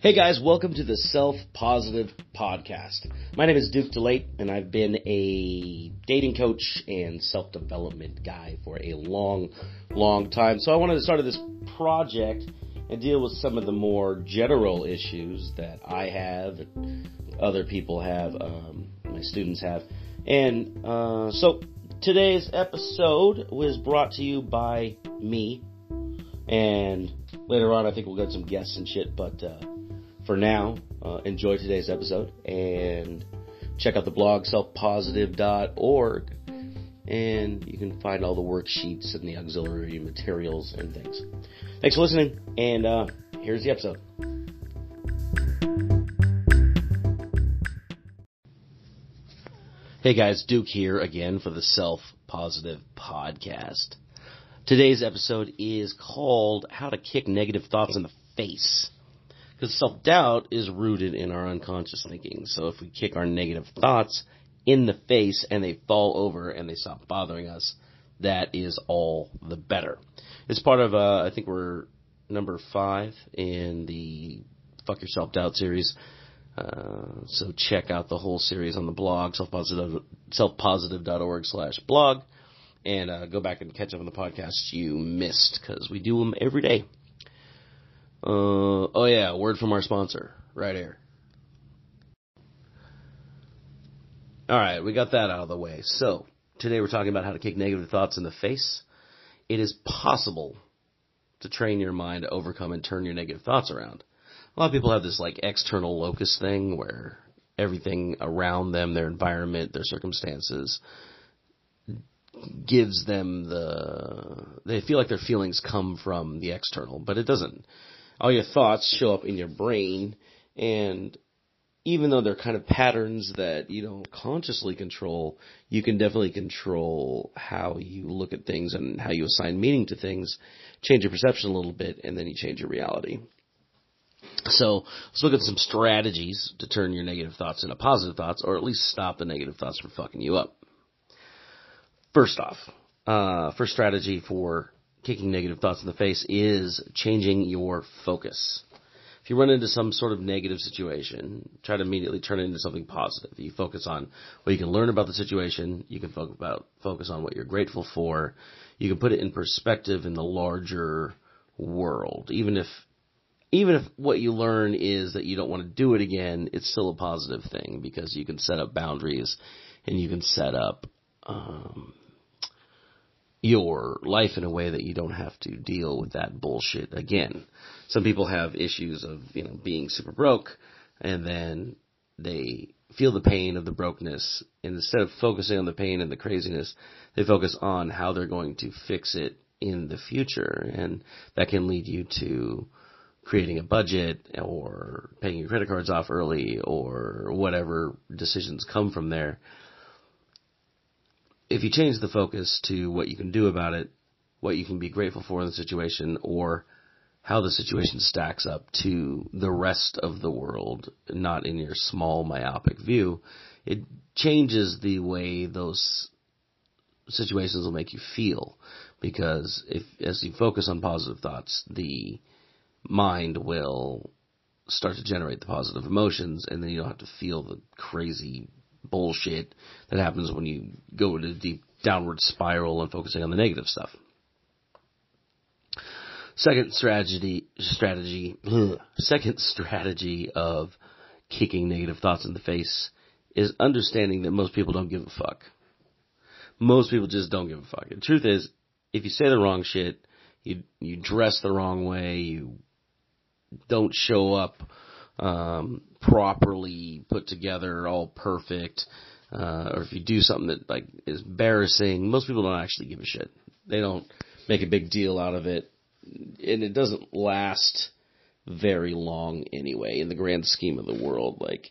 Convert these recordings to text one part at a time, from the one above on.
Hey guys, welcome to the Self Positive Podcast. My name is Duke DeLate, and I've been a dating coach and self development guy for a long, long time. So I wanted to start this project and deal with some of the more general issues that I have, other people have, um, my students have. And uh, so today's episode was brought to you by me. And later on, I think we'll get some guests and shit, but. Uh, for now, uh, enjoy today's episode and check out the blog selfpositive.org and you can find all the worksheets and the auxiliary materials and things. Thanks for listening, and uh, here's the episode. Hey guys, Duke here again for the Self Positive Podcast. Today's episode is called How to Kick Negative Thoughts in the Face. Because self doubt is rooted in our unconscious thinking. So if we kick our negative thoughts in the face and they fall over and they stop bothering us, that is all the better. It's part of, uh, I think we're number five in the Fuck Your Self Doubt series. Uh, so check out the whole series on the blog, selfpositive, selfpositive.org slash blog, and uh, go back and catch up on the podcasts you missed, because we do them every day. Uh, oh yeah, word from our sponsor, right here. Alright, we got that out of the way. So, today we're talking about how to kick negative thoughts in the face. It is possible to train your mind to overcome and turn your negative thoughts around. A lot of people have this like external locus thing where everything around them, their environment, their circumstances, gives them the, they feel like their feelings come from the external, but it doesn't all your thoughts show up in your brain and even though they're kind of patterns that you don't consciously control, you can definitely control how you look at things and how you assign meaning to things, change your perception a little bit, and then you change your reality. So let's look at some strategies to turn your negative thoughts into positive thoughts, or at least stop the negative thoughts from fucking you up. First off, uh, first strategy for kicking negative thoughts in the face is changing your focus. If you run into some sort of negative situation, try to immediately turn it into something positive. You focus on what you can learn about the situation. You can focus about focus on what you're grateful for. You can put it in perspective in the larger world. Even if even if what you learn is that you don't want to do it again, it's still a positive thing because you can set up boundaries and you can set up um, your life in a way that you don't have to deal with that bullshit again. Some people have issues of, you know, being super broke and then they feel the pain of the brokenness. And instead of focusing on the pain and the craziness, they focus on how they're going to fix it in the future. And that can lead you to creating a budget or paying your credit cards off early or whatever decisions come from there if you change the focus to what you can do about it, what you can be grateful for in the situation, or how the situation stacks up to the rest of the world, not in your small myopic view, it changes the way those situations will make you feel. Because if, as you focus on positive thoughts, the mind will start to generate the positive emotions and then you don't have to feel the crazy bullshit that happens when you go into a deep downward spiral and focusing on the negative stuff. Second strategy, strategy, ugh, second strategy of kicking negative thoughts in the face is understanding that most people don't give a fuck. Most people just don't give a fuck. The truth is, if you say the wrong shit, you you dress the wrong way, you don't show up um, properly put together, all perfect, uh, or if you do something that like is embarrassing, most people don't actually give a shit. They don't make a big deal out of it, and it doesn't last very long anyway in the grand scheme of the world. Like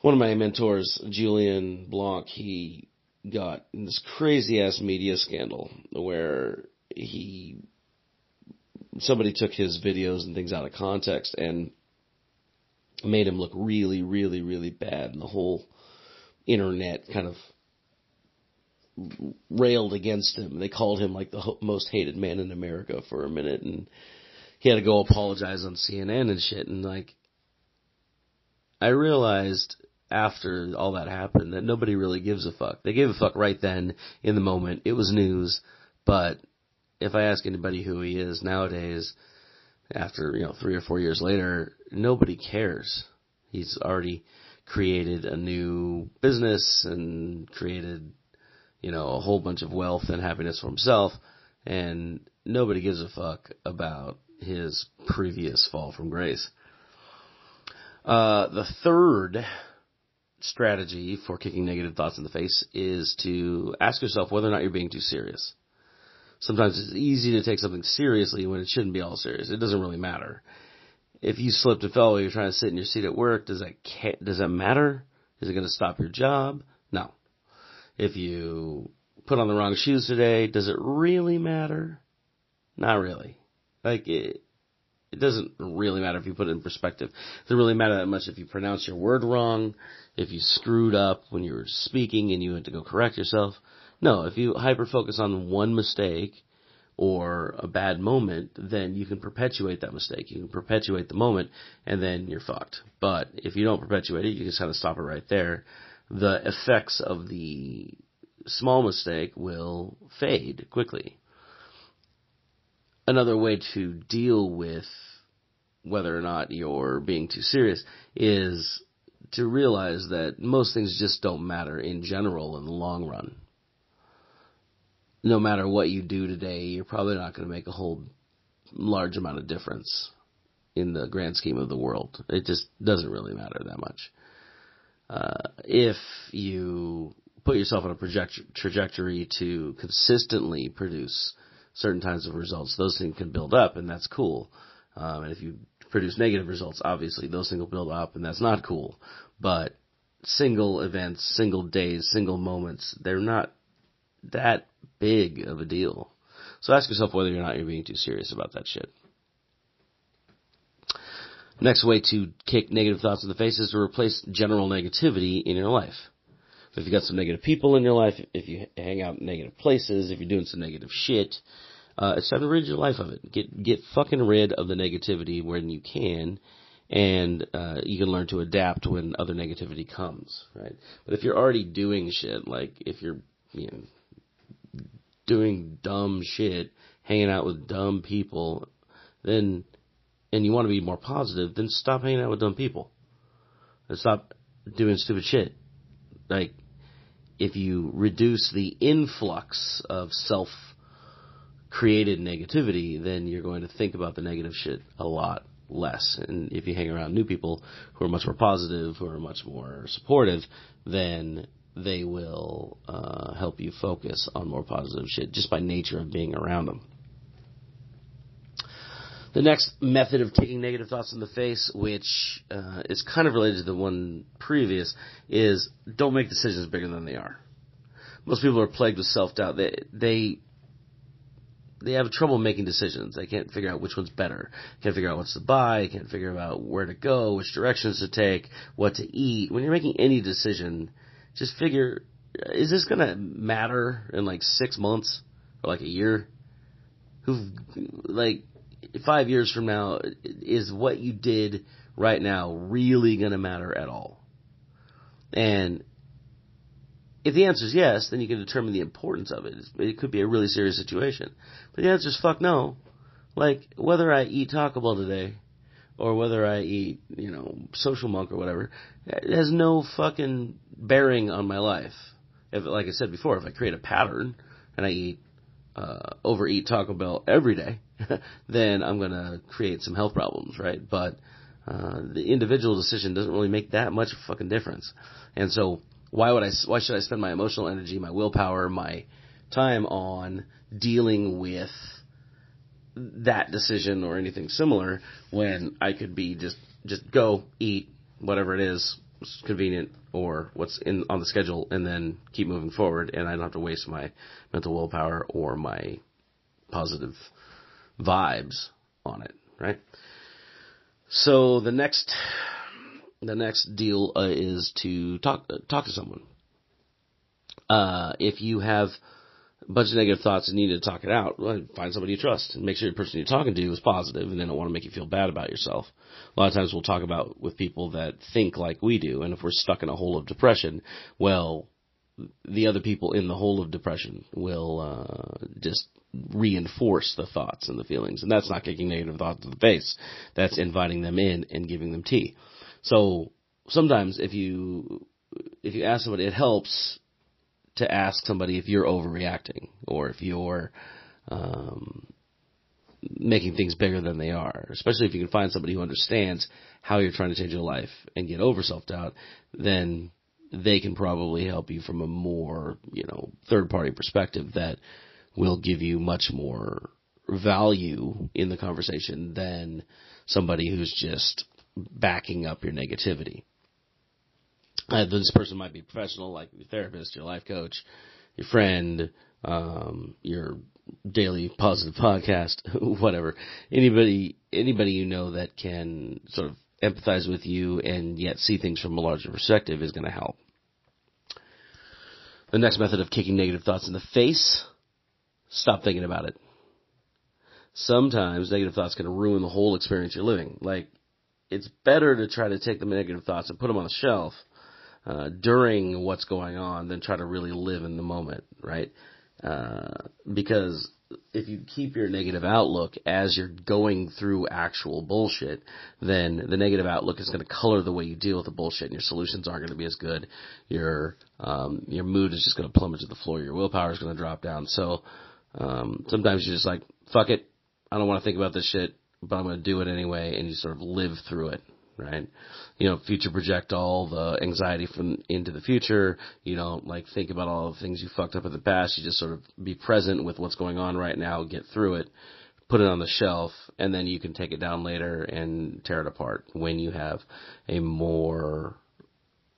one of my mentors, Julien Blanc, he got in this crazy ass media scandal where he somebody took his videos and things out of context and made him look really, really, really bad, and the whole internet kind of railed against him. They called him like the most hated man in America for a minute, and he had to go apologize on CNN and shit. And like, I realized after all that happened that nobody really gives a fuck. They gave a fuck right then in the moment. It was news. But if I ask anybody who he is nowadays, after, you know, three or four years later, nobody cares. He's already created a new business and created, you know, a whole bunch of wealth and happiness for himself. And nobody gives a fuck about his previous fall from grace. Uh, the third strategy for kicking negative thoughts in the face is to ask yourself whether or not you're being too serious. Sometimes it's easy to take something seriously when it shouldn't be all serious. It doesn't really matter. If you slipped and fell while you're trying to sit in your seat at work, does that does that matter? Is it going to stop your job? No. If you put on the wrong shoes today, does it really matter? Not really. Like it, it doesn't really matter if you put it in perspective. It doesn't really matter that much if you pronounce your word wrong, if you screwed up when you were speaking and you had to go correct yourself. No, if you hyper focus on one mistake or a bad moment, then you can perpetuate that mistake. You can perpetuate the moment and then you're fucked. But if you don't perpetuate it, you just kind of stop it right there. The effects of the small mistake will fade quickly. Another way to deal with whether or not you're being too serious is to realize that most things just don't matter in general in the long run. No matter what you do today, you're probably not going to make a whole large amount of difference in the grand scheme of the world. It just doesn't really matter that much. Uh, if you put yourself on a project- trajectory to consistently produce certain kinds of results, those things can build up, and that's cool. Um, and if you produce negative results, obviously those things will build up, and that's not cool. But single events, single days, single moments, they're not that big of a deal. So ask yourself whether or not you're being too serious about that shit. Next way to kick negative thoughts in the face is to replace general negativity in your life. If you've got some negative people in your life, if you hang out in negative places, if you're doing some negative shit, uh, it's time to rid your life of it. Get get fucking rid of the negativity when you can, and uh, you can learn to adapt when other negativity comes, right? But if you're already doing shit, like if you're you know doing dumb shit, hanging out with dumb people, then and you want to be more positive, then stop hanging out with dumb people. And stop doing stupid shit. Like if you reduce the influx of self created negativity, then you're going to think about the negative shit a lot less. And if you hang around new people who are much more positive, who are much more supportive, then they will uh, help you focus on more positive shit just by nature of being around them. The next method of taking negative thoughts in the face, which uh, is kind of related to the one previous, is don't make decisions bigger than they are. Most people are plagued with self doubt. They they they have trouble making decisions. They can't figure out which one's better. Can't figure out what's to buy. Can't figure out where to go, which directions to take, what to eat. When you're making any decision, just figure: is this gonna matter in like six months or like a year? Who like five years from now, is what you did right now really going to matter at all? And if the answer is yes, then you can determine the importance of it. It could be a really serious situation. But the answer is fuck no. Like, whether I eat Taco Bell today, or whether I eat, you know, Social Monk or whatever, it has no fucking bearing on my life. If, like I said before, if I create a pattern and I eat, uh, overeat Taco Bell every day, then I'm to create some health problems, right? But uh, the individual decision doesn't really make that much of a fucking difference. And so, why would I? Why should I spend my emotional energy, my willpower, my time on dealing with that decision or anything similar when I could be just just go eat whatever it is convenient or what's in on the schedule and then keep moving forward and I don't have to waste my mental willpower or my positive vibes on it, right? So the next, the next deal uh, is to talk uh, talk to someone. Uh, if you have a bunch of negative thoughts and need to talk it out, well, find somebody you trust and make sure the person you're talking to is positive and they don't want to make you feel bad about yourself. A lot of times we'll talk about with people that think like we do, and if we're stuck in a hole of depression, well, the other people in the hole of depression will uh, just reinforce the thoughts and the feelings, and that's not kicking negative thoughts in the face. That's inviting them in and giving them tea. So sometimes if you if you ask somebody, it helps to ask somebody if you're overreacting or if you're um, making things bigger than they are. Especially if you can find somebody who understands how you're trying to change your life and get over self doubt, then they can probably help you from a more, you know, third party perspective that will give you much more value in the conversation than somebody who's just backing up your negativity. This person might be professional, like your therapist, your life coach, your friend, um, your daily positive podcast, whatever. Anybody, anybody you know that can sort of empathize with you and yet see things from a larger perspective is going to help. The next method of kicking negative thoughts in the face, stop thinking about it. Sometimes negative thoughts can ruin the whole experience you're living. Like, it's better to try to take the negative thoughts and put them on the shelf uh, during what's going on than try to really live in the moment, right? Uh, because if you keep your negative outlook as you're going through actual bullshit, then the negative outlook is going to color the way you deal with the bullshit, and your solutions aren't going to be as good. Your um, your mood is just going to plummet to the floor. Your willpower is going to drop down. So um, sometimes you're just like, fuck it, I don't want to think about this shit, but I'm going to do it anyway, and you sort of live through it right? You know, future project all the anxiety from into the future. You don't like think about all the things you fucked up in the past. You just sort of be present with what's going on right now, get through it, put it on the shelf, and then you can take it down later and tear it apart when you have a more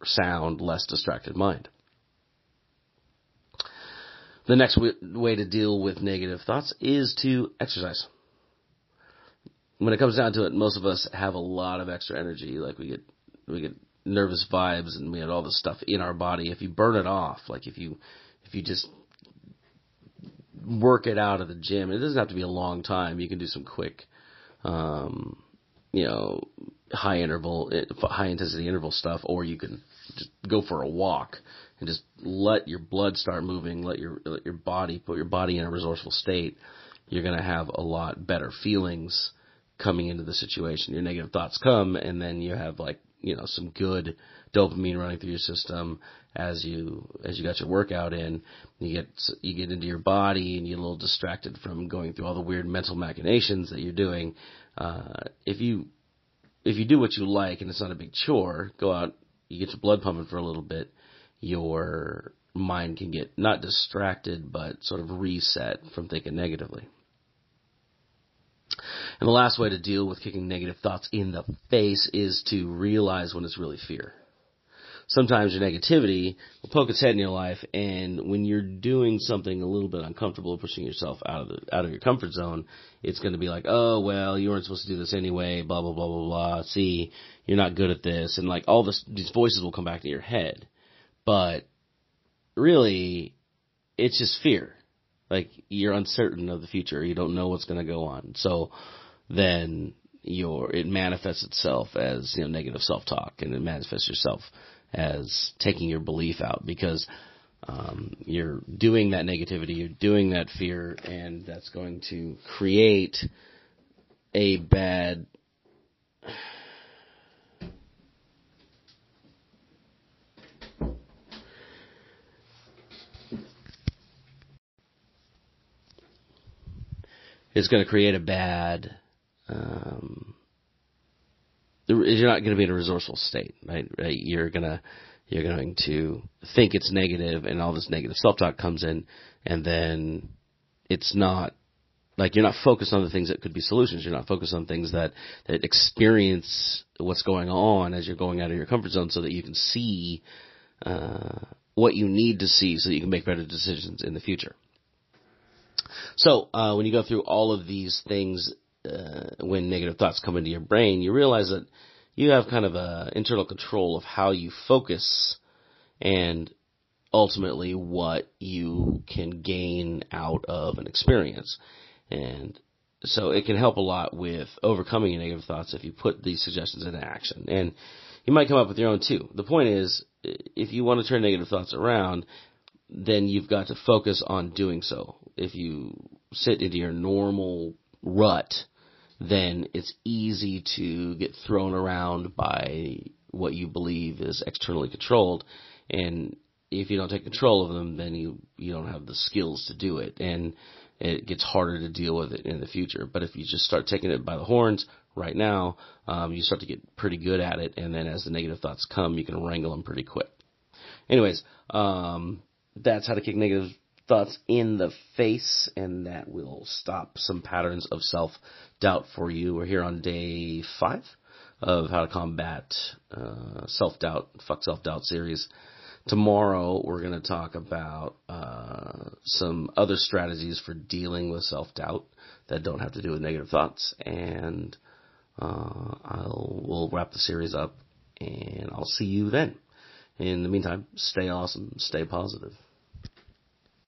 sound, less distracted mind. The next way to deal with negative thoughts is to exercise when it comes down to it, most of us have a lot of extra energy. Like we get we get nervous vibes and we have all this stuff in our body. If you burn it off, like if you if you just work it out at the gym, it doesn't have to be a long time. You can do some quick, um, you know, high interval, high intensity interval stuff, or you can just go for a walk and just let your blood start moving, let your let your body put your body in a resourceful state. You're gonna have a lot better feelings coming into the situation. Your negative thoughts come, and then you have like you know some good dopamine running through your system as you as you got your workout in. You get you get into your body, and you get a little distracted from going through all the weird mental machinations that you're doing. Uh, if you if you do what you like and it's not a big chore, go out, you get your blood pumping for a little bit. Your mind can get not distracted, but sort of reset from thinking negatively. And the last way to deal with kicking negative thoughts in the face is to realize when it's really fear. Sometimes your negativity will poke its head in your life, and when you're doing something a little bit uncomfortable, pushing yourself out of the out of your comfort zone, it's going to be like, oh well, you weren't supposed to do this anyway, blah blah blah blah blah. See, you're not good at this, and like all this, these voices will come back to your head, but really, it's just fear like you're uncertain of the future. You don't know what's going to go on. So then your it manifests itself as you know negative self talk, and it manifests yourself as taking your belief out because um, you're doing that negativity, you're doing that fear, and that's going to create a bad is going to create a bad. Um, you're not going to be in a resourceful state, right? right? You're gonna you're going to think it's negative, and all this negative self-talk comes in, and then it's not like you're not focused on the things that could be solutions. You're not focused on things that that experience what's going on as you're going out of your comfort zone, so that you can see uh, what you need to see, so that you can make better decisions in the future. So uh, when you go through all of these things, uh, when negative thoughts come into your brain, you realize that you have kind of a internal control of how you focus and ultimately what you can gain out of an experience. And so it can help a lot with overcoming your negative thoughts if you put these suggestions into action. And you might come up with your own too. The point is, if you want to turn negative thoughts around, then you've got to focus on doing so. If you sit into your normal rut, then it's easy to get thrown around by what you believe is externally controlled. And if you don't take control of them, then you, you don't have the skills to do it. And it gets harder to deal with it in the future. But if you just start taking it by the horns right now, um, you start to get pretty good at it. And then as the negative thoughts come, you can wrangle them pretty quick. Anyways, um, that's how to kick negative thoughts in the face, and that will stop some patterns of self doubt for you. We're here on day five of how to combat uh, self doubt, fuck self doubt series. Tomorrow we're going to talk about uh, some other strategies for dealing with self doubt that don't have to do with negative thoughts, and uh, I'll we'll wrap the series up, and I'll see you then. In the meantime, stay awesome, stay positive.